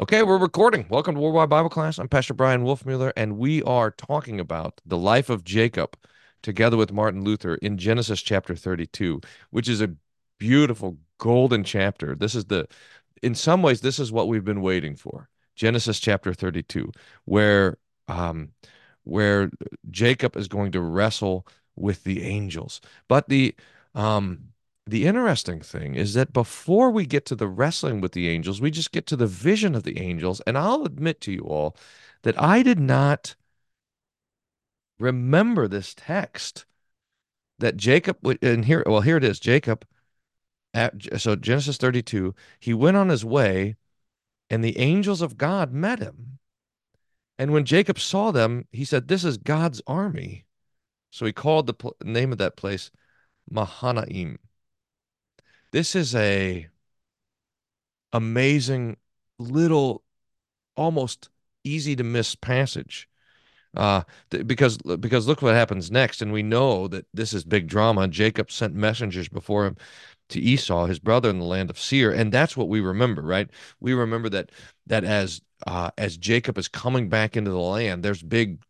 Okay, we're recording. Welcome to Worldwide Bible Class. I'm Pastor Bryan Wolfmueller, and we are talking about the life of Jacob together with Martin Luther in Genesis chapter 32, which is a beautiful golden chapter. This is the, in some ways, this is what we've been waiting for. Genesis chapter 32, where, um, where Jacob is going to wrestle with the angels. But the, um, the interesting thing is that before we get to the wrestling with the angels, we just get to the vision of the angels. And I'll admit to you all that I did not remember this text that Jacob, and here, well, here it is Jacob, at, so Genesis 32, he went on his way, and the angels of God met him. And when Jacob saw them, he said, This is God's army. So he called the pl- name of that place Mahanaim. This is a amazing little almost easy to miss passage. Uh, th- because because look what happens next, and we know that this is big drama. Jacob sent messengers before him to Esau, his brother in the land of Seir, and that's what we remember, right? We remember that that as uh, as Jacob is coming back into the land, there's big,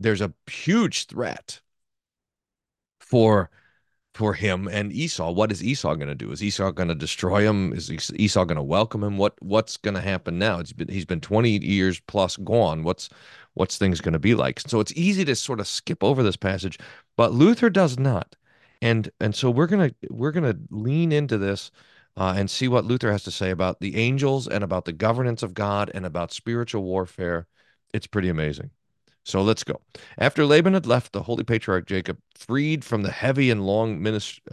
there's a huge threat for for him and Esau. What is Esau going to do? Is Esau going to destroy him? Is Esau going to welcome him? What what's going to happen now? It's been he's been 20 years plus gone. What's what's things going to be like? So it's easy to sort of skip over this passage, but Luther does not. And and so we're going to we're going to lean into this uh, and see what Luther has to say about the angels and about the governance of God and about spiritual warfare. It's pretty amazing. So let's go. After Laban had left, the holy patriarch Jacob, freed from the heavy and long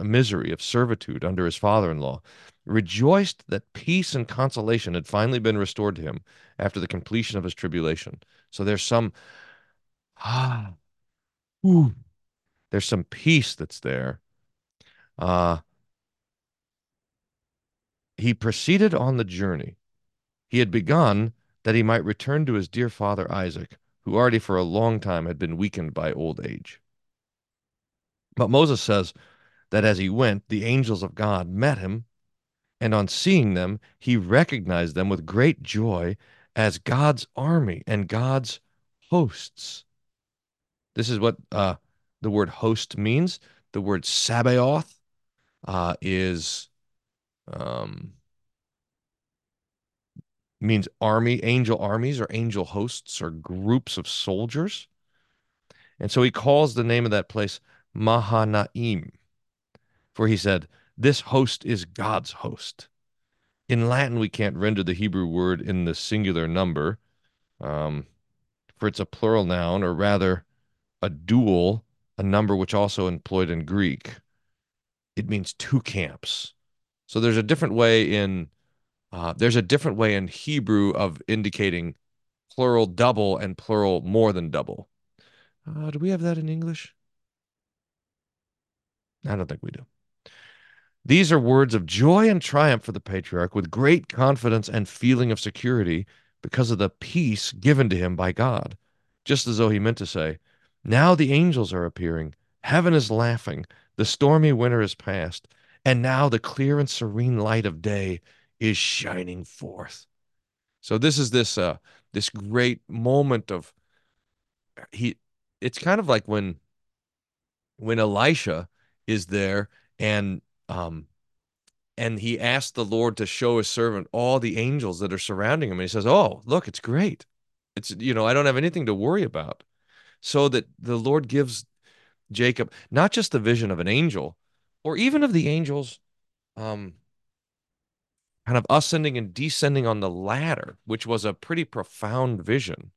misery of servitude under his father in law, rejoiced that peace and consolation had finally been restored to him after the completion of his tribulation. So there's some, ah, ooh, there's some peace that's there. Uh, he proceeded on the journey he had begun that he might return to his dear father Isaac who already for a long time had been weakened by old age. But Moses says that as he went, the angels of God met him, and on seeing them, he recognized them with great joy as God's army and God's hosts. This is what uh, the word host means. The word Sabaoth uh, is um, means army, angel armies or angel hosts or groups of soldiers. And so he calls the name of that place Mahanaim, for he said, This host is God's host. In Latin, we can't render the Hebrew word in the singular number, um, for it's a plural noun, or rather, a dual, a number which also employed in Greek. It means two camps. So there's a different way in uh, there's a different way in Hebrew of indicating plural double and plural more than double. Uh, do we have that in English? I don't think we do. These are words of joy and triumph for the patriarch with great confidence and feeling of security because of the peace given to him by God, just as though he meant to say, Now the angels are appearing, heaven is laughing, the stormy winter is past, and now the clear and serene light of day is shining forth. So this is this uh this great moment of he it's kind of like when when Elisha is there and um and he asked the Lord to show his servant all the angels that are surrounding him and he says, "Oh, look, it's great. It's you know, I don't have anything to worry about." So that the Lord gives Jacob not just the vision of an angel or even of the angels um kind of ascending and descending on the ladder, which was a pretty profound vision.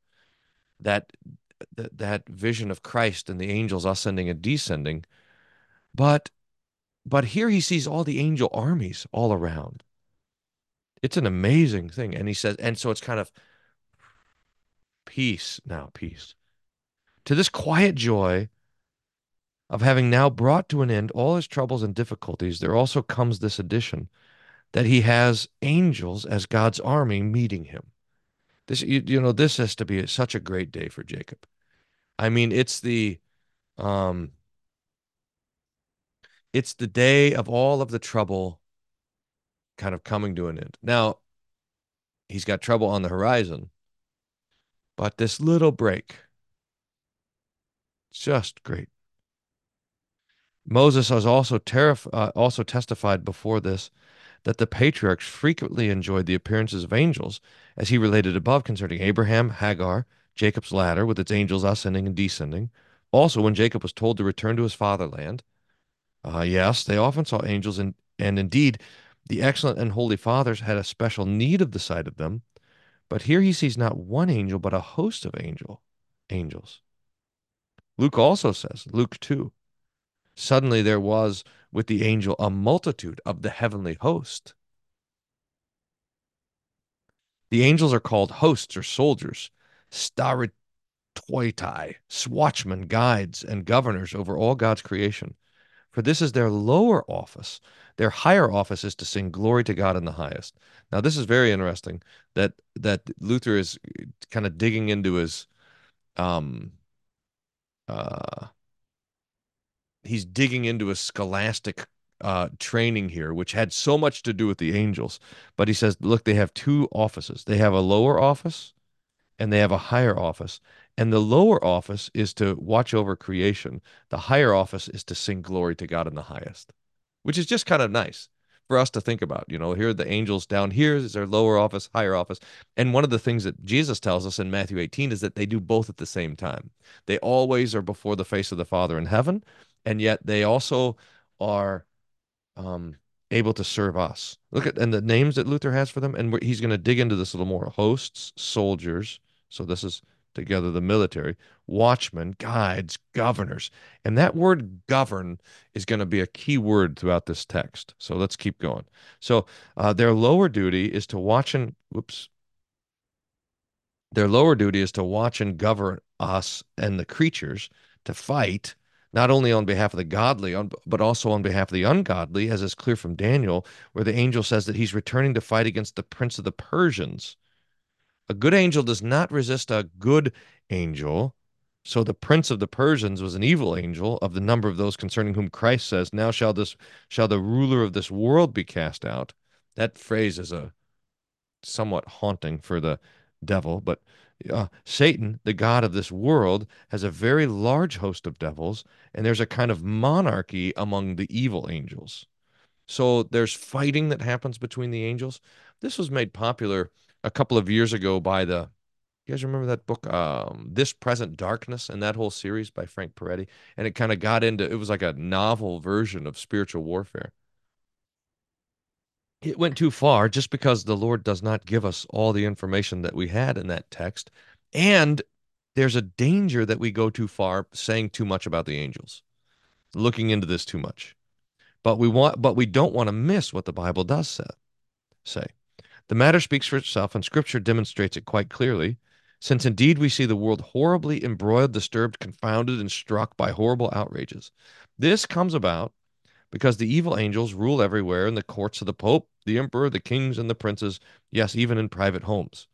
That that, that vision of Christ and the angels ascending and descending. But but here he sees all the angel armies all around. It's an amazing thing. And he says, and so it's kind of peace now, peace. To this quiet joy of having now brought to an end all his troubles and difficulties, there also comes this addition that he has angels as God's army meeting him. This, you, you know, this has to be such a great day for Jacob. I mean, it's the, um, it's the day of all of the trouble kind of coming to an end. Now, he's got trouble on the horizon. But this little break, just great. Moses has also terrif- uh, also testified before this that the patriarchs frequently enjoyed the appearances of angels, as he related above concerning Abraham, Hagar, Jacob's ladder with its angels ascending and descending. Also, when Jacob was told to return to his fatherland, uh, yes, they often saw angels, and, and indeed, the excellent and holy fathers had a special need of the sight of them. But here he sees not one angel, but a host of angel angels. Luke also says, Luke 2, suddenly there was with the angel a multitude of the heavenly host. The angels are called hosts or soldiers, stratiotai, swatchmen, guides, and governors over all God's creation. For this is their lower office. Their higher office is to sing glory to God in the highest. Now, this is very interesting that that Luther is kind of digging into his um uh he's digging into a scholastic uh, training here, which had so much to do with the angels. But he says, look, they have two offices. They have a lower office and they have a higher office. And the lower office is to watch over creation. The higher office is to sing glory to God in the highest, which is just kind of nice for us to think about. You know, here are the angels down here is their lower office, higher office. And one of the things that Jesus tells us in Matthew 18 is that they do both at the same time. They always are before the face of the Father in heaven, and yet they also are um, able to serve us. Look at and the names that Luther has for them, and he's going to dig into this a little more. Hosts, soldiers. So this is together the military, watchmen, guides, governors. And that word govern is going to be a key word throughout this text. So let's keep going. So uh, their lower duty is to watch and, whoops, their lower duty is to watch and govern us and the creatures to fight not only on behalf of the godly, but also on behalf of the ungodly, as is clear from Daniel, where the angel says that he's returning to fight against the prince of the Persians. A good angel does not resist a good angel. So the prince of the Persians was an evil angel of the number of those concerning whom Christ says, "Now shall this shall the ruler of this world be cast out." That phrase is a somewhat haunting for the devil, but uh, Satan, the god of this world, has a very large host of devils, and there's a kind of monarchy among the evil angels. So there's fighting that happens between the angels. This was made popular a couple of years ago by the you guys remember that book um, this present darkness and that whole series by frank peretti and it kind of got into it was like a novel version of spiritual warfare it went too far just because the lord does not give us all the information that we had in that text. And there's a danger that we go too far saying too much about the angels looking into this too much. But we want but we don't want to miss what the bible does say say. The matter speaks for itself, and Scripture demonstrates it quite clearly, since indeed we see the world horribly embroiled, disturbed, confounded, and struck by horrible outrages. This comes about because the evil angels rule everywhere in the courts of the Pope, the Emperor, the kings, and the princes, yes, even in private homes.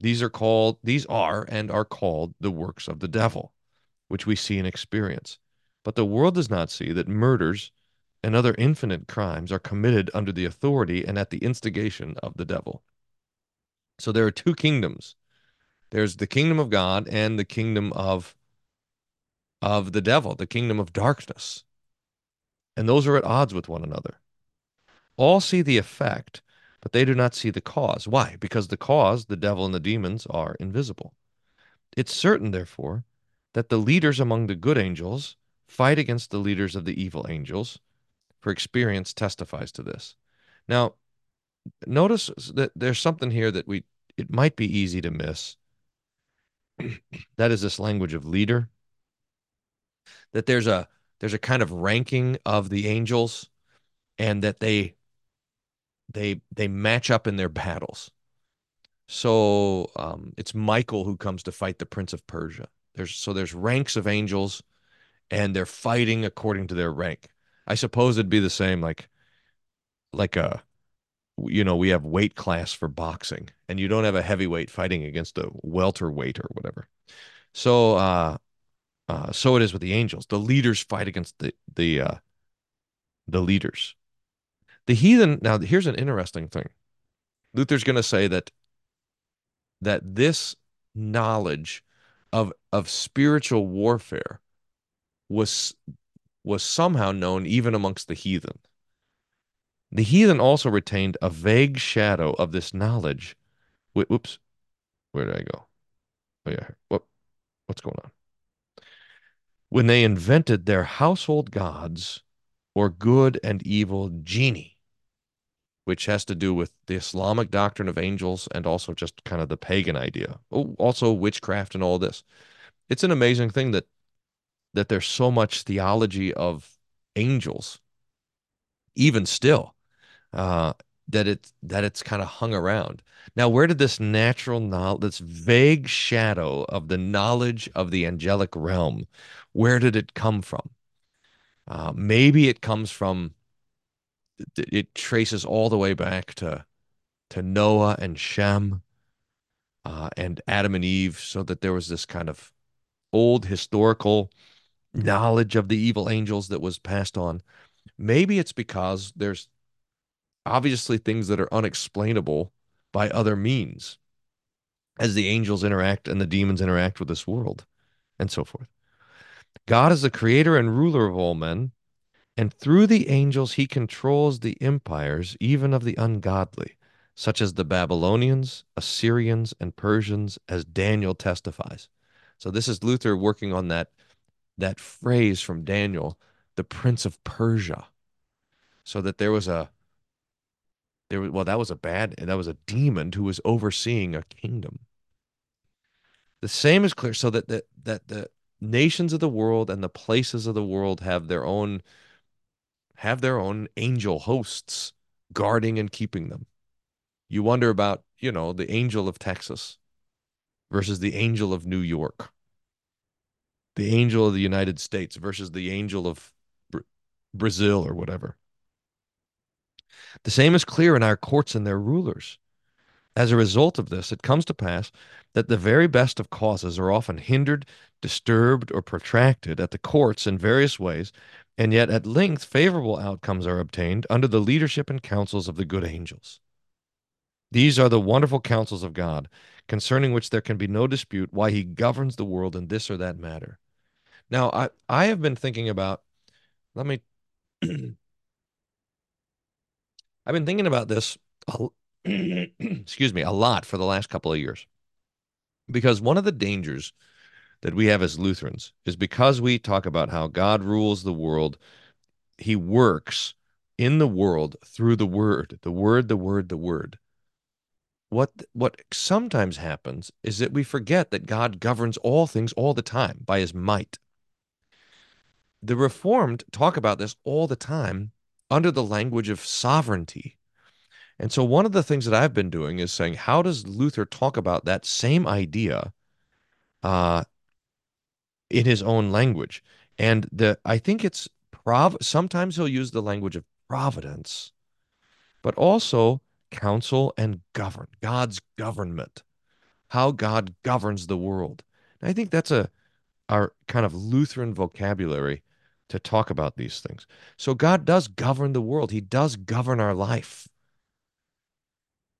These are called, these are and are called the works of the devil, which we see and experience. But the world does not see that murders, and other infinite crimes are committed under the authority and at the instigation of the devil. So there are two kingdoms. There's the kingdom of God and the kingdom of of the devil, the kingdom of darkness. And those are at odds with one another. All see the effect, but they do not see the cause. Why? Because the cause, the devil and the demons, are invisible. It's certain, therefore, that the leaders among the good angels fight against the leaders of the evil angels, for experience testifies to this. Now, notice that there's something here that we it might be easy to miss. that is this language of leader. That there's a there's a kind of ranking of the angels and that they they they match up in their battles. So um, it's Michael who comes to fight the prince of Persia. There's so there's ranks of angels and they're fighting according to their rank. I suppose it'd be the same like like a you know, we have weight class for boxing and you don't have a heavyweight fighting against a welterweight or whatever. So uh uh so it is with the angels. The leaders fight against the the uh the leaders. The heathen now here's an interesting thing. Luther's going to say that that this knowledge of of spiritual warfare was was somehow known even amongst the heathen. The heathen also retained a vague shadow of this knowledge. Whoops, where did I go? Oh yeah, what what's going on? When they invented their household gods or good and evil genii, which has to do with the Islamic doctrine of angels and also just kind of the pagan idea. Oh, also witchcraft and all this. It's an amazing thing that that there's so much theology of angels, even still, uh, that it that it's kind of hung around. Now, where did this natural knowledge, this vague shadow of the knowledge of the angelic realm, where did it come from? Uh, maybe it comes from it traces all the way back to to Noah and Shem uh, and Adam and Eve, so that there was this kind of old historical knowledge of the evil angels that was passed on. Maybe it's because there's obviously things that are unexplainable by other means as the angels interact and the demons interact with this world and so forth. God is the creator and ruler of all men, and through the angels, he controls the empires, even of the ungodly, such as the Babylonians, Assyrians, and Persians, as Daniel testifies. So this is Luther working on that, that phrase from Daniel, the prince of Persia. So that there was a there was well, that was a bad that was a demon who was overseeing a kingdom. The same is clear, so that the, that the nations of the world and the places of the world have their own have their own angel hosts guarding and keeping them. You wonder about, you know, the angel of Texas versus the angel of New York, the angel of the United States versus the angel of Br- Brazil or whatever. The same is clear in our courts and their rulers. As a result of this, it comes to pass that the very best of causes are often hindered, disturbed, or protracted at the courts in various ways and yet at length favorable outcomes are obtained under the leadership and counsels of the good angels. These are the wonderful counsels of God, concerning which there can be no dispute why he governs the world in this or that matter. Now, I, I have been thinking about, let me, I've been thinking about this, excuse me, a lot for the last couple of years. Because one of the dangers that we have as Lutherans is because we talk about how God rules the world, he works in the world through the word, the word, the word, the word. What what sometimes happens is that we forget that God governs all things all the time by his might. The reformed talk about this all the time under the language of sovereignty. And so one of the things that I've been doing is saying, how does Luther talk about that same idea uh, in his own language. And the I think it's prov sometimes he'll use the language of providence, but also counsel and govern, God's government, how God governs the world. And I think that's a our kind of Lutheran vocabulary to talk about these things. So God does govern the world. He does govern our life.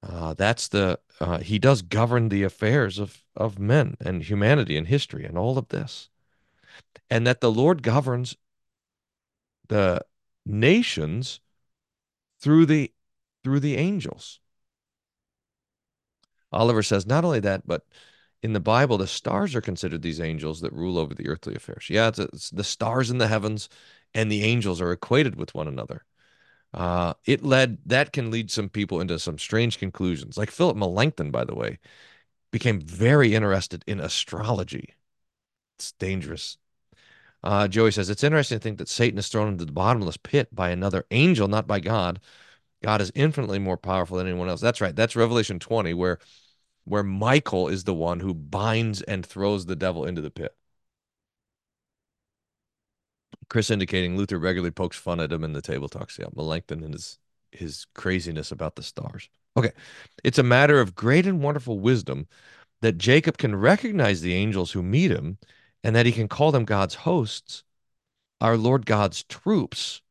Uh, that's the uh, he does govern the affairs of of men and humanity and history and all of this and that the Lord governs the nations through the through the angels. Oliver says not only that, but in the Bible, the stars are considered these angels that rule over the earthly affairs. Yeah, it's, it's the stars in the heavens and the angels are equated with one another. Uh, it led that can lead some people into some strange conclusions. Like Philip Melanchthon, by the way, became very interested in astrology. It's dangerous. Uh, Joey says it's interesting to think that Satan is thrown into the bottomless pit by another angel, not by God. God is infinitely more powerful than anyone else. That's right. That's Revelation 20, where where Michael is the one who binds and throws the devil into the pit. Chris indicating Luther regularly pokes fun at him in the table talks. Yeah, Melanchthon and his his craziness about the stars. Okay. It's a matter of great and wonderful wisdom that Jacob can recognize the angels who meet him and that he can call them God's hosts, our Lord God's troops.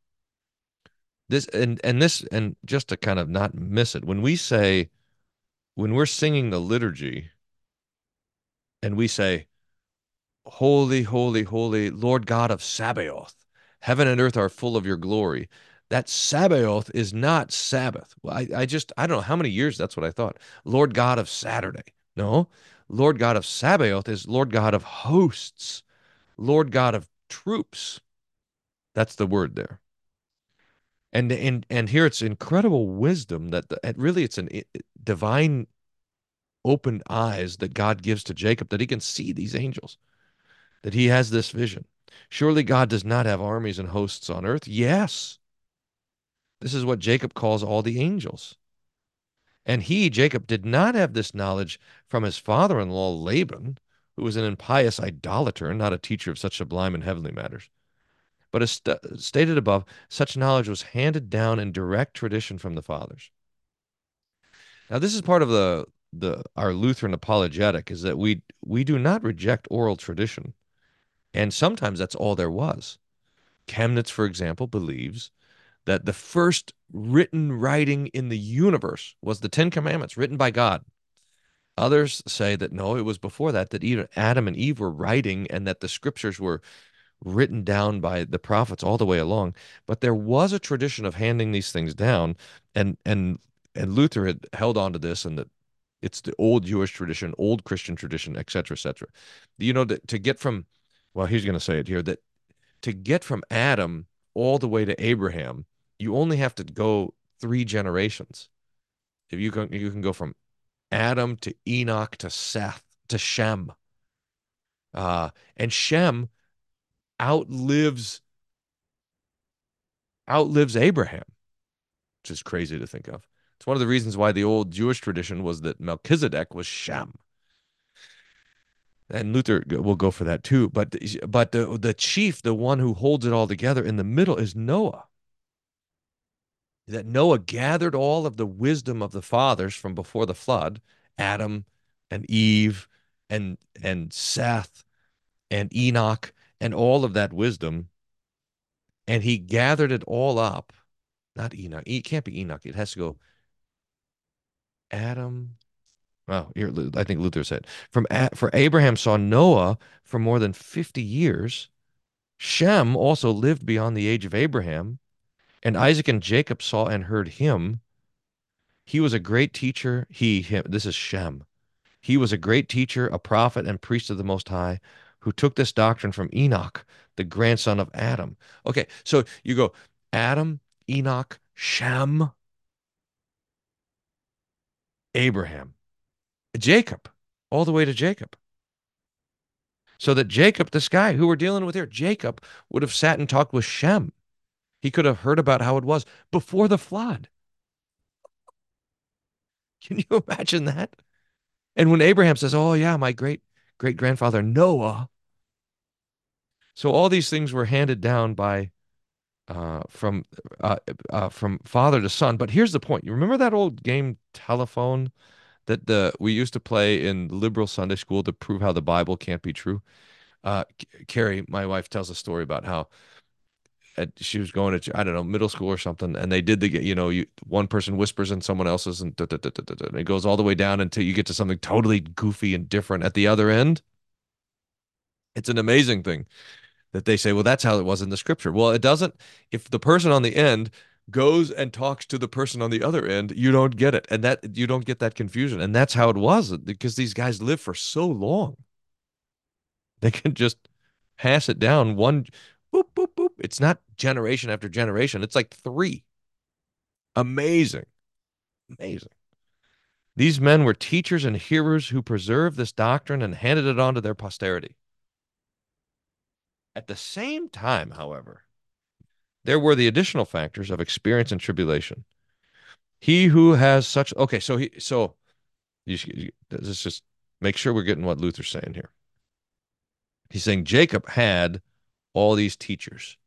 This and and this and just to kind of not miss it, when we say when we're singing the liturgy and we say, Holy, holy, holy, Lord God of Sabaoth. Heaven and earth are full of your glory. That Sabaoth is not Sabbath. I, I just, I don't know how many years that's what I thought. Lord God of Saturday. No, Lord God of Sabaoth is Lord God of hosts, Lord God of troops. That's the word there. And and and here it's incredible wisdom that the, really it's an it, divine opened eyes that God gives to Jacob that he can see these angels that he has this vision. Surely God does not have armies and hosts on earth? Yes. This is what Jacob calls all the angels. And he, Jacob, did not have this knowledge from his father in law, Laban, who was an impious idolater and not a teacher of such sublime and heavenly matters. But as st- stated above, such knowledge was handed down in direct tradition from the fathers. Now, this is part of the, the our Lutheran apologetic is that we we do not reject oral tradition. And sometimes that's all there was. Chemnitz, for example, believes that the first written writing in the universe was the Ten Commandments written by God. Others say that no, it was before that, that even Adam and Eve were writing and that the scriptures were written down by the prophets all the way along. But there was a tradition of handing these things down, and and and Luther had held on to this, and that it's the old Jewish tradition, old Christian tradition, et cetera, et cetera. You know, to, to get from well, he's going to say it here that to get from Adam all the way to Abraham, you only have to go three generations. If you can, you can go from Adam to Enoch to Seth to Shem. Uh, and Shem outlives outlives Abraham, which is crazy to think of. It's one of the reasons why the old Jewish tradition was that Melchizedek was Shem and Luther will go for that too. But but the the chief, the one who holds it all together in the middle, is Noah. That Noah gathered all of the wisdom of the fathers from before the flood, Adam and Eve and and Seth and Enoch and all of that wisdom, and he gathered it all up. Not Enoch. It can't be Enoch. It has to go Adam, well, here, I think Luther said, from for Abraham saw Noah for more than 50 years. Shem also lived beyond the age of Abraham, and Isaac and Jacob saw and heard him. He was a great teacher. He, him, this is Shem. He was a great teacher, a prophet, and priest of the Most High, who took this doctrine from Enoch, the grandson of Adam. Okay, so you go Adam, Enoch, Shem, Abraham. Jacob, all the way to Jacob. So that Jacob, this guy who we're dealing with here, Jacob would have sat and talked with Shem. He could have heard about how it was before the flood. Can you imagine that? And when Abraham says, Oh, yeah, my great great grandfather Noah. So all these things were handed down by uh, from uh, uh, from father to son. But here's the point: you remember that old game telephone that the we used to play in liberal Sunday school to prove how the Bible can't be true. Uh, Carrie, my wife, tells a story about how at, she was going to I don't know middle school or something, and they did the you know you one person whispers in someone else's, and, da, da, da, and it goes all the way down until you get to something totally goofy and different at the other end. It's an amazing thing that they say, well, that's how it was in the scripture. Well, it doesn't. If the person on the end goes and talks to the person on the other end, you don't get it. And that you don't get that confusion. And that's how it was because these guys live for so long. They can just pass it down one boop, boop, boop. It's not generation after generation. It's like three. Amazing. Amazing. These men were teachers and hearers who preserved this doctrine and handed it on to their posterity. At the same time, however, there were the additional factors of experience and tribulation. He who has such okay, so he so you, you let's just make sure we're getting what Luther's saying here. He's saying Jacob had all these teachers.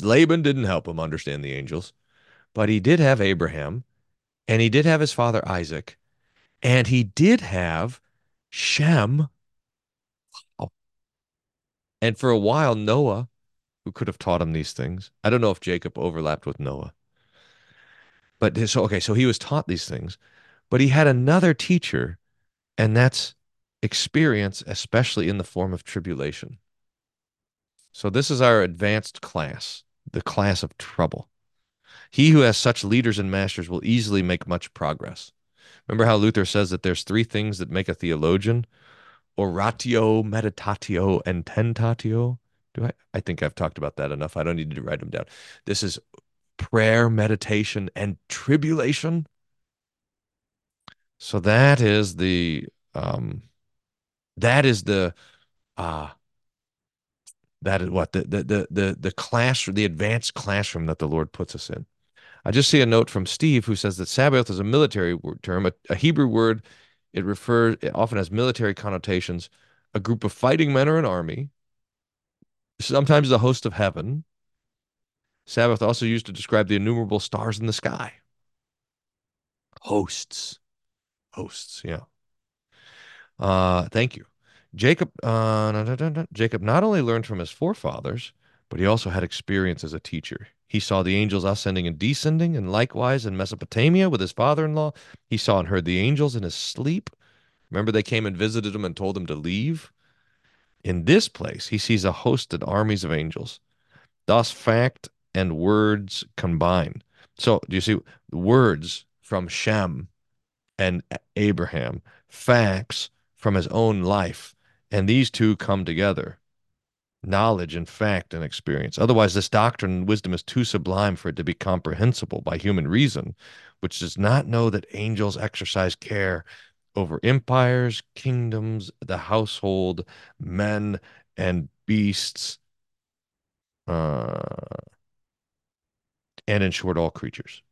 Laban didn't help him understand the angels, but he did have Abraham, and he did have his father Isaac, and he did have Shem. And for a while, Noah, who could have taught him these things. I don't know if Jacob overlapped with Noah. But so, okay, so he was taught these things, but he had another teacher, and that's experience, especially in the form of tribulation. So this is our advanced class, the class of trouble. He who has such leaders and masters will easily make much progress. Remember how Luther says that there's three things that make a theologian? Oratio, meditatio, and tentatio. Do I? I think I've talked about that enough. I don't need to write them down. This is prayer, meditation, and tribulation. So that is the um that is the uh that is what the the the the, the class the advanced classroom that the Lord puts us in. I just see a note from Steve who says that Sabaoth is a military term, a, a Hebrew word. It refers it often has military connotations. A group of fighting men or an army, sometimes the host of heaven. Sabaoth also used to describe the innumerable stars in the sky. Hosts, hosts, yeah. Uh, thank you. Jacob, uh, Jacob not only learned from his forefathers, but he also had experience as a teacher. He saw the angels ascending and descending, and likewise in Mesopotamia with his father-in-law, he saw and heard the angels in his sleep. Remember, they came and visited him and told him to leave. In this place, he sees a host and armies of angels. Thus, fact and words combine. So, do you see words from Shem and Abraham, facts from his own life, and these two come together knowledge and fact and experience. Otherwise, this doctrine and wisdom is too sublime for it to be comprehensible by human reason, which does not know that angels exercise care over empires, kingdoms, the household, men, and beasts, uh, and in short, all creatures.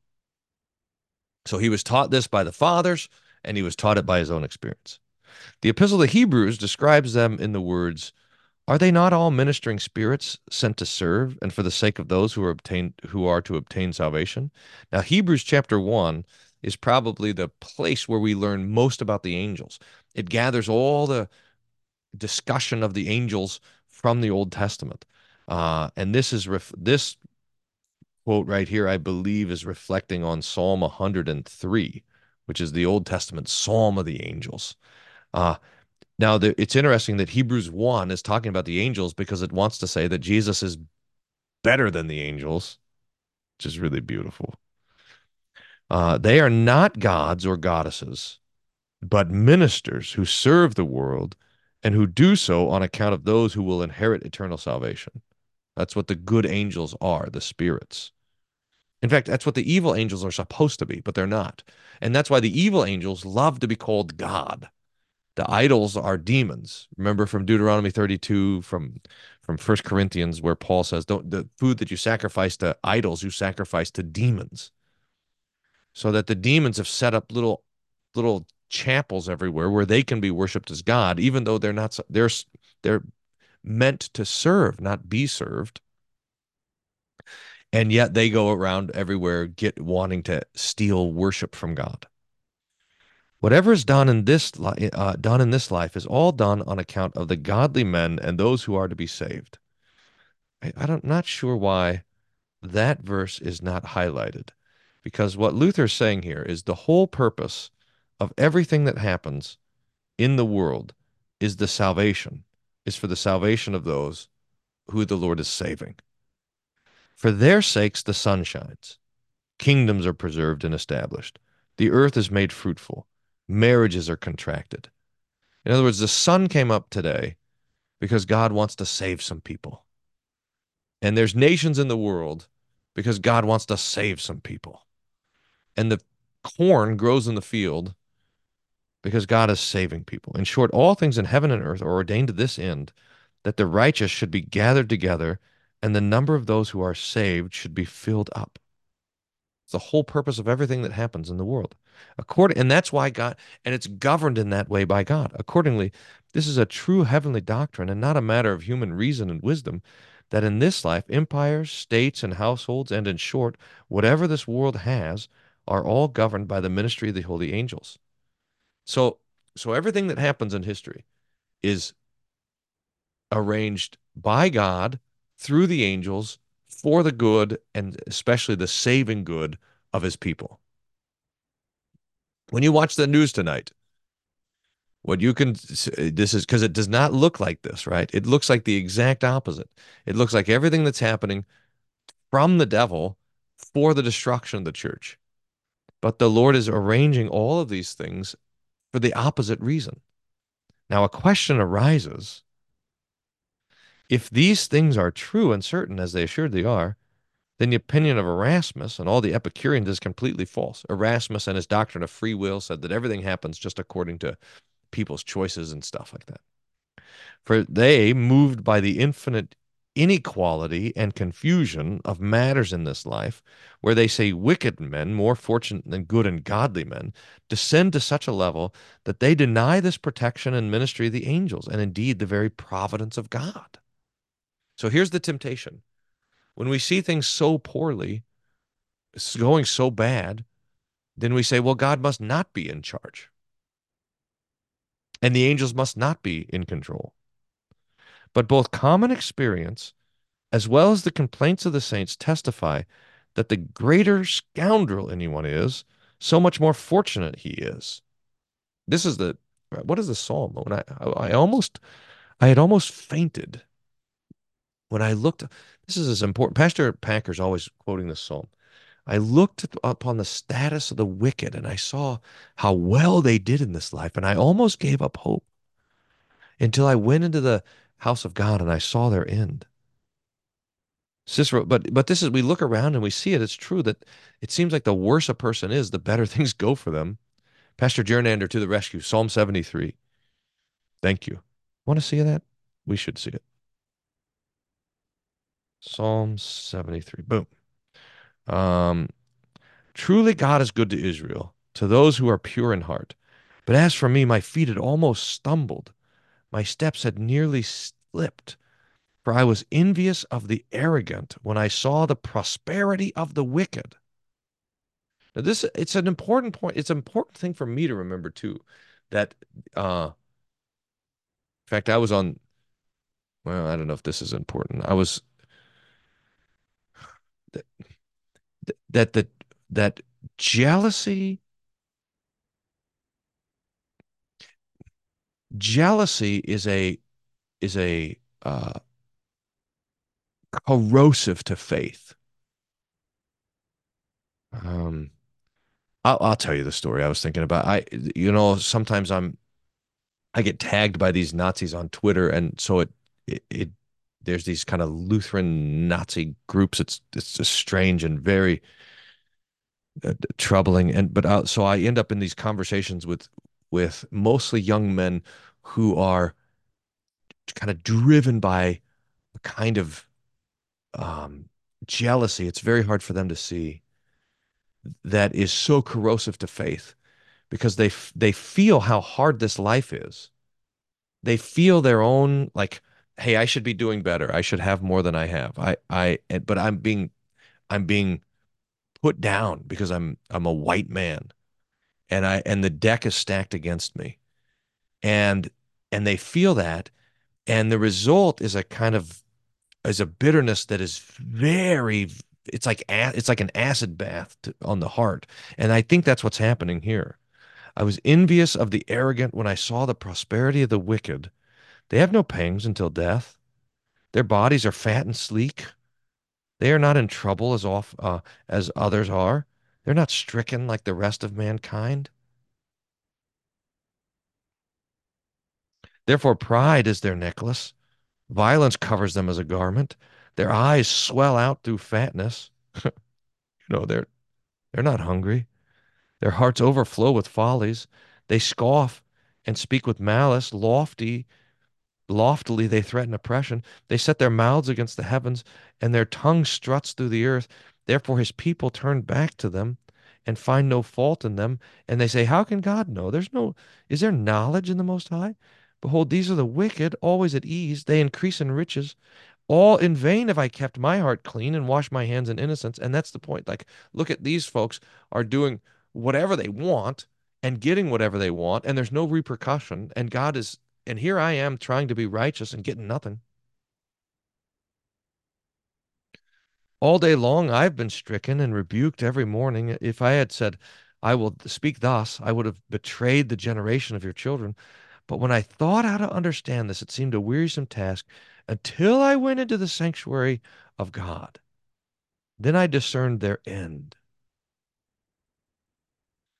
So he was taught this by the fathers, and he was taught it by his own experience. The Epistle to Hebrews describes them in the words, Are they not all ministering spirits sent to serve and for the sake of those who are obtained who are to obtain salvation? Now Hebrews chapter 1 is probably the place where we learn most about the angels. It gathers all the discussion of the angels from the Old Testament. Uh, and this is ref- this quote right here, I believe, is reflecting on Psalm 103, which is the Old Testament Psalm of the angels. Uh, now, the, it's interesting that Hebrews 1 is talking about the angels because it wants to say that Jesus is better than the angels, which is really beautiful. Uh, they are not gods or goddesses, but ministers who serve the world and who do so on account of those who will inherit eternal salvation. That's what the good angels are, the spirits. In fact, that's what the evil angels are supposed to be, but they're not. And that's why the evil angels love to be called God. The idols are demons. Remember from Deuteronomy 32, from from First Corinthians, where Paul says, "Don't the food that you sacrifice to idols, you sacrifice to demons." So that the demons have set up little little chapels everywhere where they can be worshipped as God, even though they're not. They're they're meant to serve, not be served. And yet they go around everywhere get wanting to steal worship from God. Whatever is done in this uh, done in this life is all done on account of the godly men and those who are to be saved. I, I don't not sure why that verse is not highlighted, because what Luther's saying here is the whole purpose of everything that happens in the world is the salvation, is for the salvation of those who the Lord is saving. For their sakes the sun shines, kingdoms are preserved and established, the earth is made fruitful marriages are contracted. In other words, the sun came up today because God wants to save some people. And there's nations in the world because God wants to save some people. And the corn grows in the field because God is saving people. In short, all things in heaven and earth are ordained to this end that the righteous should be gathered together and the number of those who are saved should be filled up. It's the whole purpose of everything that happens in the world. According, and that's why God, and it's governed in that way by God. Accordingly, this is a true heavenly doctrine and not a matter of human reason and wisdom that in this life, empires, states, and households, and in short, whatever this world has, are all governed by the ministry of the holy angels. So, so everything that happens in history is arranged by God through the angels for the good and especially the saving good of his people. When you watch the news tonight, What you can, this is because it does not look like this, right? It looks like the exact opposite. It looks like everything that's happening from the devil for the destruction of the church. But the Lord is arranging all of these things for the opposite reason. Now, a question arises if these things are true and certain, as they assuredly are, then the opinion of Erasmus and all the Epicureans is completely false. Erasmus and his doctrine of free will said that everything happens just according to people's choices and stuff like that. For they, moved by the infinite inequality and confusion of matters in this life, where they say wicked men, more fortunate than good and godly men, descend to such a level that they deny this protection and ministry of the angels, and indeed the very providence of God. So here's the temptation. When we see things so poorly, it's going so bad, then we say, well, God must not be in charge. And the angels must not be in control. But both common experience as well as the complaints of the saints testify that the greater scoundrel anyone is, so much more fortunate he is. This is the what is the psalm? When I I almost I had almost fainted when I looked. This is as important. Pastor Packer's always quoting this psalm. I looked upon the status of the wicked and I saw how well they did in this life, and I almost gave up hope until I went into the house of God and I saw their end. Cicero, but but this is we look around and we see it. It's true that it seems like the worse a person is, the better things go for them. Pastor Jernander to the rescue. Psalm 73. Thank you. Want to see that? We should see it. Psalm 73. Boom. Um, truly God is good to Israel, to those who are pure in heart. But as for me, my feet had almost stumbled. My steps had nearly slipped. For I was envious of the arrogant when I saw the prosperity of the wicked. Now this it's an important point. It's an important thing for me to remember too, that uh in fact I was on well, I don't know if this is important. I was that that that, that jealousy jealousy is a is a uh corrosive to faith. Um, I'll, I'll tell you the story I was thinking about. I, you know, sometimes I'm, I get tagged by these Nazis on Twitter, and so it, it, it there's these kind of Lutheran Nazi groups. It's, it's just strange and very uh, troubling. And but I, so I end up in these conversations with, with mostly young men who are kind of driven by a kind of um, jealousy. It's very hard for them to see that is so corrosive to faith because they they feel how hard this life is. They feel their own like, hey, I should be doing better. I should have more than I have. I I but I'm being I'm being put down because I'm I'm a white man and I and the deck is stacked against me. And and they feel that and the result is a kind of is a bitterness that is very it's like it's like an acid bath to, on the heart and i think that's what's happening here i was envious of the arrogant when i saw the prosperity of the wicked they have no pangs until death their bodies are fat and sleek they are not in trouble as off uh, as others are they're not stricken like the rest of mankind therefore pride is their necklace Violence covers them as a garment. Their eyes swell out through fatness. you know, they're they're not hungry. Their hearts overflow with follies. They scoff and speak with malice. Lofty, loftily they threaten oppression. They set their mouths against the heavens, and their tongue struts through the earth. Therefore his people turn back to them and find no fault in them. And they say, How can God know? There's no is there knowledge in the most high? Behold, these are the wicked, always at ease. They increase in riches. All in vain have I kept my heart clean and washed my hands in innocence. And that's the point. Like, look at these folks are doing whatever they want and getting whatever they want, and there's no repercussion. And God is, and here I am trying to be righteous and getting nothing. All day long I've been stricken and rebuked every morning. If I had said, I will speak thus, I would have betrayed the generation of your children. But when I thought how to understand this, it seemed a wearisome task until I went into the sanctuary of God. Then I discerned their end.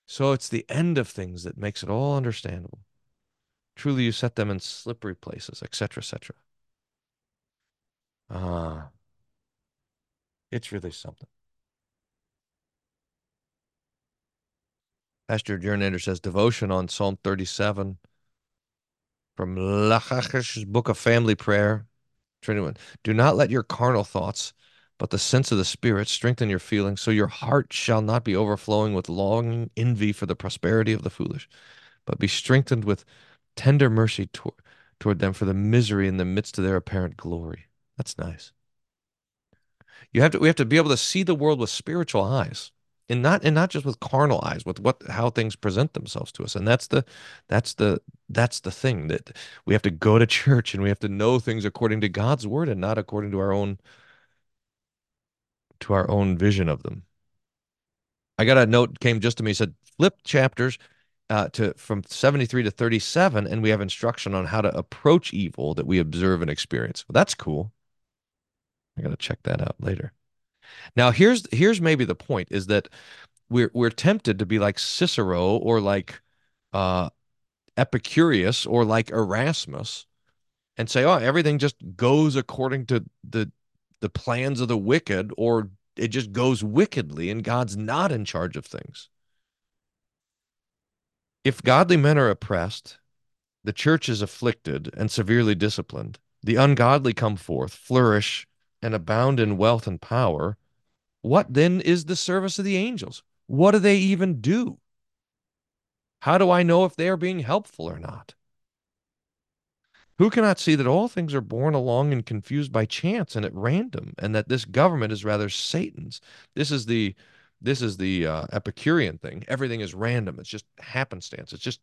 So it's the end of things that makes it all understandable. Truly, you set them in slippery places, etc., etc. Ah, it's really something. Pastor Journator says devotion on Psalm 37 from Lachach's Book of Family Prayer. 21. Do not let your carnal thoughts, but the sense of the Spirit strengthen your feelings, so your heart shall not be overflowing with longing envy for the prosperity of the foolish, but be strengthened with tender mercy toward, toward them for the misery in the midst of their apparent glory. That's nice. You have to we have to be able to see the world with spiritual eyes and not and not just with carnal eyes with what how things present themselves to us and that's the that's the that's the thing that we have to go to church and we have to know things according to God's word and not according to our own to our own vision of them I got a note came just to me said flip chapters uh, to from 73 to 37 and we have instruction on how to approach evil that we observe and experience. Well, that's cool. I got to check that out later. Now here's here's maybe the point is that we're we're tempted to be like Cicero or like uh, Epicurus or like Erasmus and say, oh, everything just goes according to the the plans of the wicked, or it just goes wickedly, and God's not in charge of things. If godly men are oppressed, the church is afflicted and severely disciplined, the ungodly come forth, flourish, and abound in wealth and power, what then is the service of the angels? What do they even do? How do I know if they are being helpful or not? Who cannot see that all things are borne along and confused by chance and at random, and that this government is rather Satan's? This is the this is the uh, Epicurean thing. Everything is random. It's just happenstance. It's just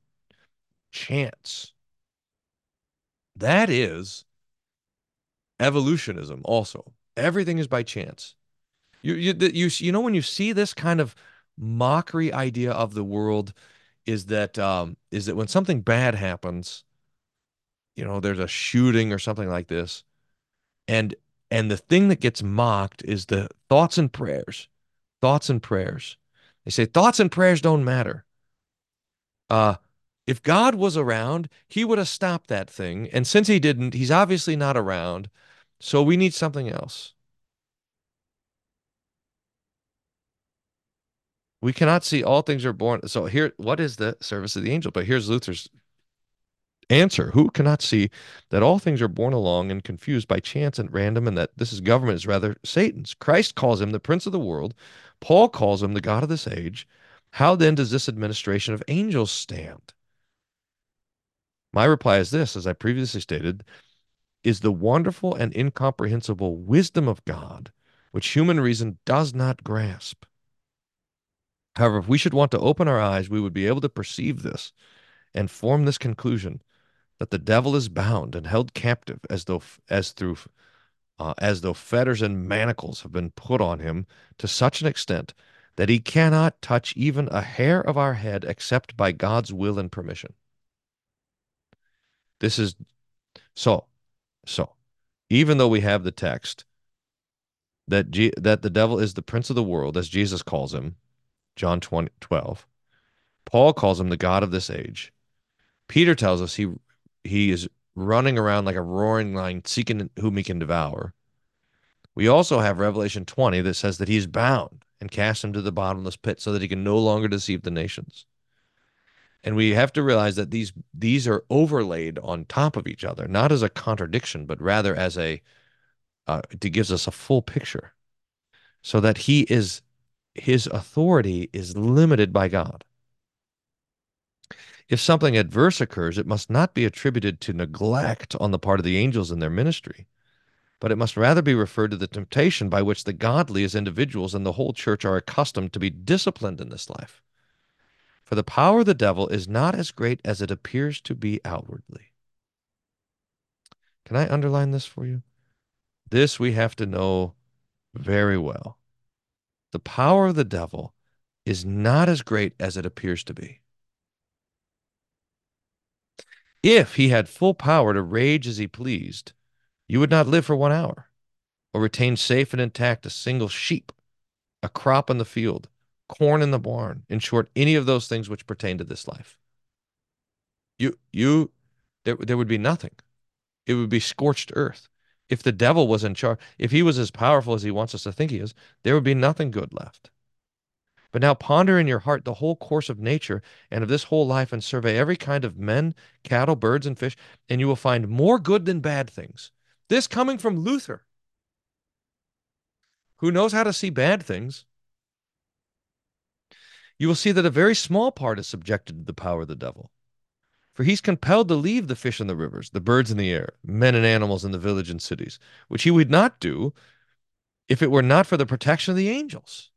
chance. That is evolutionism. Also, everything is by chance. You you you you know when you see this kind of mockery idea of the world is that um, is that when something bad happens, you know, there's a shooting or something like this, and and the thing that gets mocked is the thoughts and prayers, thoughts and prayers. They say thoughts and prayers don't matter. Uh, if God was around, he would have stopped that thing. And since he didn't, he's obviously not around. So we need something else. We cannot see all things are born. So here, what is the service of the angel? But here's Luther's answer. Who cannot see that all things are borne along and confused by chance and random, and that this is government is rather Satan's? Christ calls him the prince of the world. Paul calls him the God of this age. How then does this administration of angels stand? My reply is this, as I previously stated, is the wonderful and incomprehensible wisdom of God, which human reason does not grasp. However, if we should want to open our eyes, we would be able to perceive this and form this conclusion that the devil is bound and held captive as though as through uh, as though fetters and manacles have been put on him to such an extent that he cannot touch even a hair of our head except by God's will and permission. This is so so even though we have the text that G, that the devil is the prince of the world as Jesus calls him John 20, 12. Paul calls him the God of this age. Peter tells us he he is running around like a roaring lion, seeking whom he can devour. We also have Revelation 20 that says that he's bound and cast him to the bottomless pit so that he can no longer deceive the nations. And we have to realize that these these are overlaid on top of each other, not as a contradiction, but rather as a uh, it gives us a full picture, so that he is his authority is limited by God. If something adverse occurs, it must not be attributed to neglect on the part of the angels in their ministry, but it must rather be referred to the temptation by which the godly as individuals and the whole church are accustomed to be disciplined in this life. For the power of the devil is not as great as it appears to be outwardly. Can I underline this for you? This we have to know very well the power of the devil is not as great as it appears to be. If he had full power to rage as he pleased, you would not live for one hour, or retain safe and intact a single sheep, a crop in the field, corn in the barn, in short, any of those things which pertain to this life. You, you, there, there would be nothing. It would be scorched earth. If the devil was in charge, if he was as powerful as he wants us to think he is, there would be nothing good left. But now ponder in your heart the whole course of nature and of this whole life and survey every kind of men, cattle, birds, and fish, and you will find more good than bad things. This coming from Luther, who knows how to see bad things. You will see that a very small part is subjected to the power of the devil. For he's compelled to leave the fish in the rivers, the birds in the air, men and animals in the village and cities, which he would not do if it were not for the protection of the angels.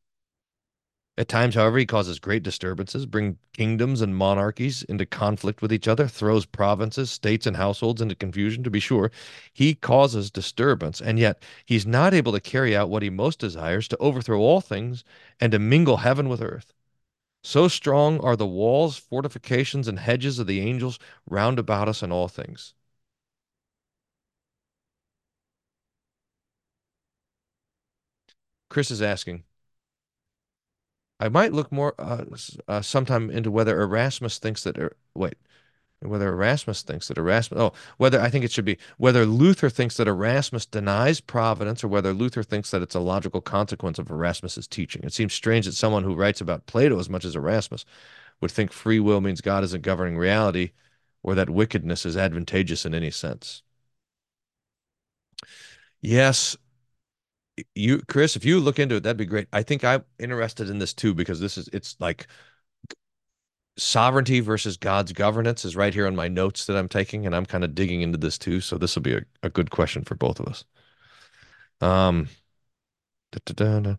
At times, however, he causes great disturbances, bring kingdoms and monarchies into conflict with each other, throws provinces, states, and households into confusion, to be sure. He causes disturbance, and yet he's not able to carry out what he most desires to overthrow all things and to mingle heaven with earth. So strong are the walls, fortifications, and hedges of the angels round about us in all things. Chris is asking, I might look more uh, uh, sometime into whether Erasmus thinks that. Er, wait, whether Erasmus thinks that Erasmus. Oh, whether I think it should be whether Luther thinks that Erasmus denies providence, or whether Luther thinks that it's a logical consequence of Erasmus's teaching. It seems strange that someone who writes about Plato as much as Erasmus would think free will means God isn't governing reality, or that wickedness is advantageous in any sense. Yes, you Chris, if you look into it, that'd be great. I think I'm interested in this too because this is it's like sovereignty versus God's governance is right here on my notes that I'm taking, and I'm kind of digging into this too. So this will be a, a good question for both of us. Um, da, da, da,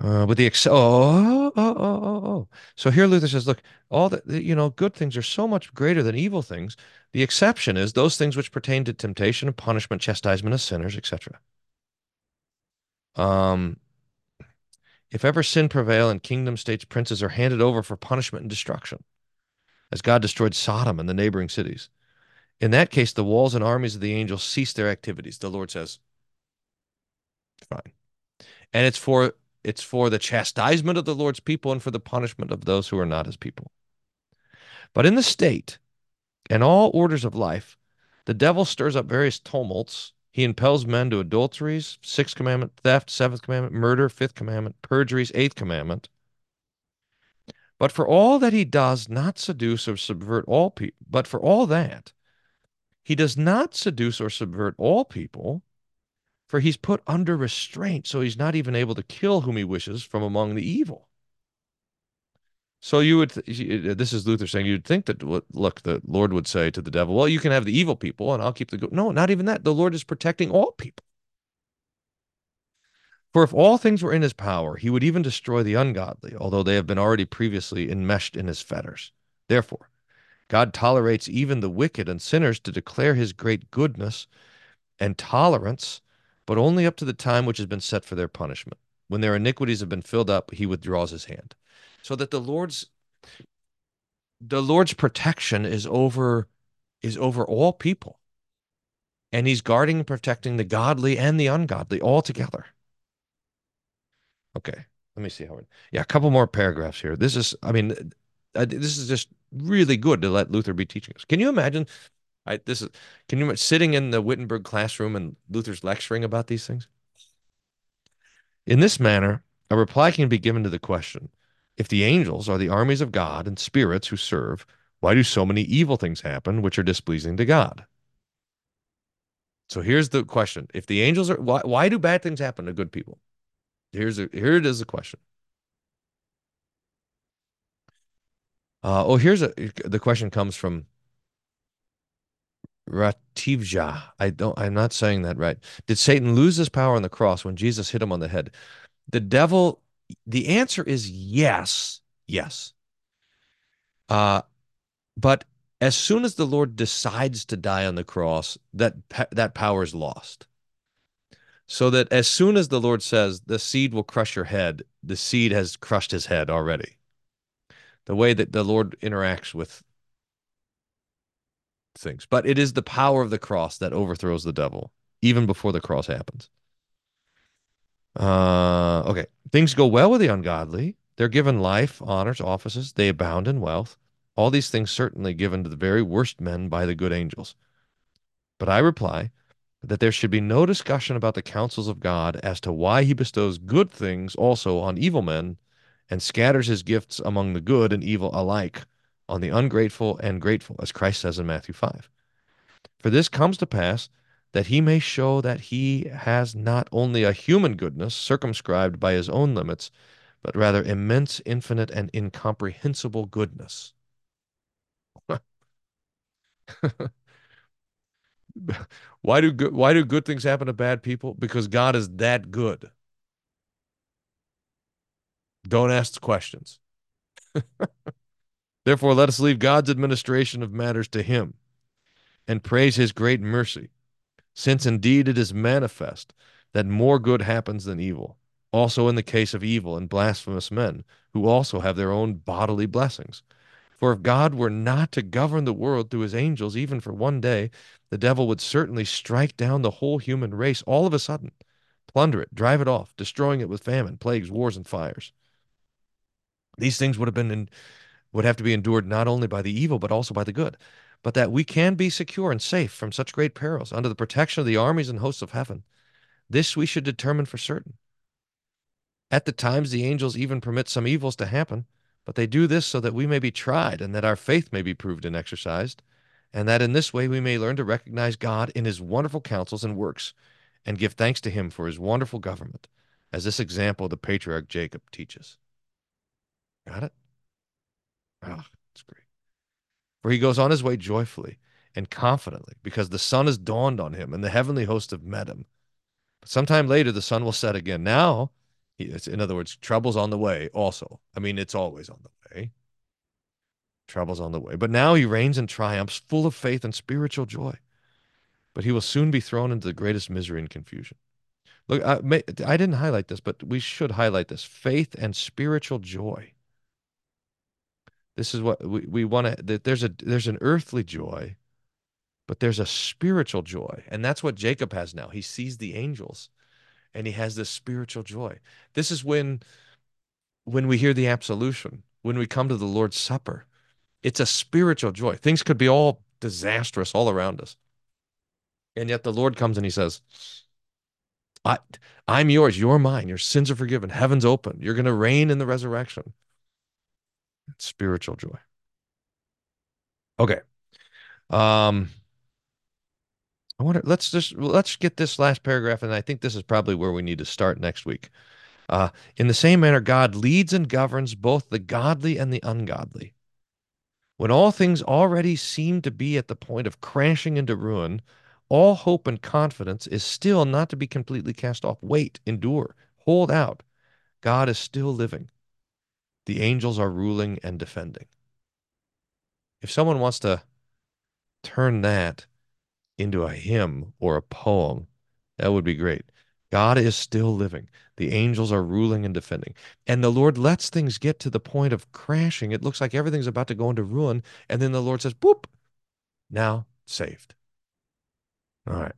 uh, with the ex oh, oh, oh, oh, oh. So here Luther says, look, all the you know good things are so much greater than evil things. The exception is those things which pertain to temptation and punishment, chastisement of sinners, etc. Um, if ever sin prevail and kingdom states princes are handed over for punishment and destruction, as God destroyed Sodom and the neighboring cities, in that case the walls and armies of the angels cease their activities. The Lord says, fine, and it's for it's for the chastisement of the Lord's people and for the punishment of those who are not his people. But in the state and all orders of life, the devil stirs up various tumults. He impels men to adulteries, sixth commandment, theft, seventh commandment, murder, fifth commandment, perjuries, eighth commandment. But for all that he does not seduce or subvert all people, but for all that, he does not seduce or subvert all people, for he's put under restraint, so he's not even able to kill whom he wishes from among the evil. So you would, uh, this is Luther saying, you'd think that, look, the Lord would say to the devil, well, you can have the evil people and I'll keep the good. No, not even that. The Lord is protecting all people. For if all things were in his power, he would even destroy the ungodly, although they have been already previously enmeshed in his fetters. Therefore, God tolerates even the wicked and sinners to declare his great goodness and tolerance but only up to the time which has been set for their punishment. When their iniquities have been filled up, he withdraws his hand. So that the Lord's the Lord's protection is over is over all people. And he's guarding and protecting the godly and the ungodly all together. Okay, let me see how it. Yeah, a couple more paragraphs here. This is, I mean, uh, this is just really good to let Luther be teaching us. Can you imagine I, this is can you sitting in the Wittenberg classroom and Luther's lecturing about these things? In this manner, a reply can be given to the question: If the angels are the armies of God and spirits who serve, why do so many evil things happen which are displeasing to God? So here's the question: If the angels are, why, why do bad things happen to good people? Here's a, here it is the question. Uh, oh, here's a the question comes from Rativja. I don't I'm not saying that right. Did Satan lose his power on the cross when Jesus hit him on the head? The devil the answer is yes. Yes. Uh but as soon as the Lord decides to die on the cross, that that power is lost. So that as soon as the Lord says, the seed will crush your head, the seed has crushed his head already. The way that the Lord interacts with things. But it is the power of the cross that overthrows the devil, even before the cross happens. Uh, okay. Things go well with the ungodly. They're given life, honors, offices. They abound in wealth. All these things certainly given to the very worst men by the good angels. But I reply that there should be no discussion about the counsels of God as to why he bestows good things also on evil men and scatters his gifts among the good and evil alike on the ungrateful and grateful, as Christ says in Matthew 5. For this comes to pass that he may show that he has not only a human goodness circumscribed by his own limits, but rather immense, infinite, and incomprehensible goodness. why do good why do good things happen to bad people? Because God is that good. Don't ask questions. Therefore, let us leave God's administration of matters to him and praise his great mercy, since indeed it is manifest that more good happens than evil, also in the case of evil and blasphemous men, who also have their own bodily blessings. For if God were not to govern the world through his angels, even for one day, the devil would certainly strike down the whole human race all of a sudden, plunder it, drive it off, destroying it with famine, plagues, wars, and fires. These things would have been in, would have to be endured not only by the evil, but also by the good, but that we can be secure and safe from such great perils under the protection of the armies and hosts of heaven. This we should determine for certain. At the times, the angels even permit some evils to happen, but they do this so that we may be tried and that our faith may be proved and exercised, and that in this way we may learn to recognize God in his wonderful counsels and works and give thanks to him for his wonderful government, as this example of the patriarch Jacob teaches. Got it? Oh, it's great. For he goes on his way joyfully and confidently because the sun has dawned on him and the heavenly hosts have met him. But sometime later, the sun will set again. Now, in other words, trouble's on the way also. I mean, it's always on the way. Trouble's on the way. But now he reigns and triumphs, full of faith and spiritual joy. But he will soon be thrown into the greatest misery and confusion. Look, I, I didn't highlight this, but we should highlight this faith and spiritual joy. This is what we, we want to there's a there's an earthly joy, but there's a spiritual joy. And that's what Jacob has now. He sees the angels and he has this spiritual joy. This is when when we hear the absolution, when we come to the Lord's Supper. It's a spiritual joy. Things could be all disastrous all around us. And yet the Lord comes and he says, I, I'm yours. You're mine. Your sins are forgiven. Heaven's open. You're going to reign in the resurrection spiritual joy. Okay. Um, I wonder. Let's just let's get this last paragraph, and I think this is probably where we need to start next week. Uh, in the same manner, God leads and governs both the godly and the ungodly. When all things already seem to be at the point of crashing into ruin, all hope and confidence is still not to be completely cast off. Wait, endure, hold out. God is still living. The angels are ruling and defending. If someone wants to turn that into a hymn or a poem, that would be great. God is still living. The angels are ruling and defending. And the Lord lets things get to the point of crashing. It looks like everything's about to go into ruin. And then the Lord says, boop, now saved. All right.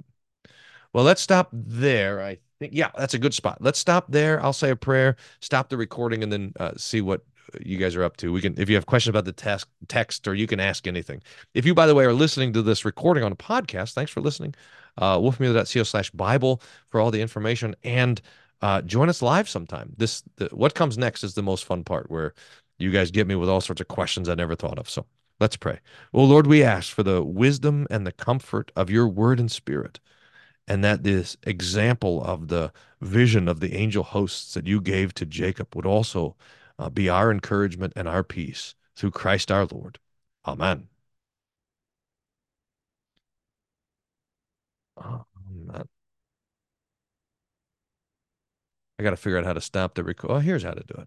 Well, let's stop there. I think, yeah, that's a good spot. Let's stop there. I'll say a prayer, stop the recording, and then uh, see what you guys are up to. We can, if you have questions about the text, text, or you can ask anything. If you, by the way, are listening to this recording on a podcast, thanks for listening. Uh, wolfmueller.co slash Bible for all the information and uh, join us live sometime. This, the, what comes next is the most fun part where you guys get me with all sorts of questions I never thought of. So let's pray. Oh Lord, we ask for the wisdom and the comfort of your word and spirit and that this example of the vision of the angel hosts that you gave to Jacob would also uh, be our encouragement and our peace through Christ our Lord. Amen. Amen. I got to figure out how to stop the record. Oh, here's how to do it.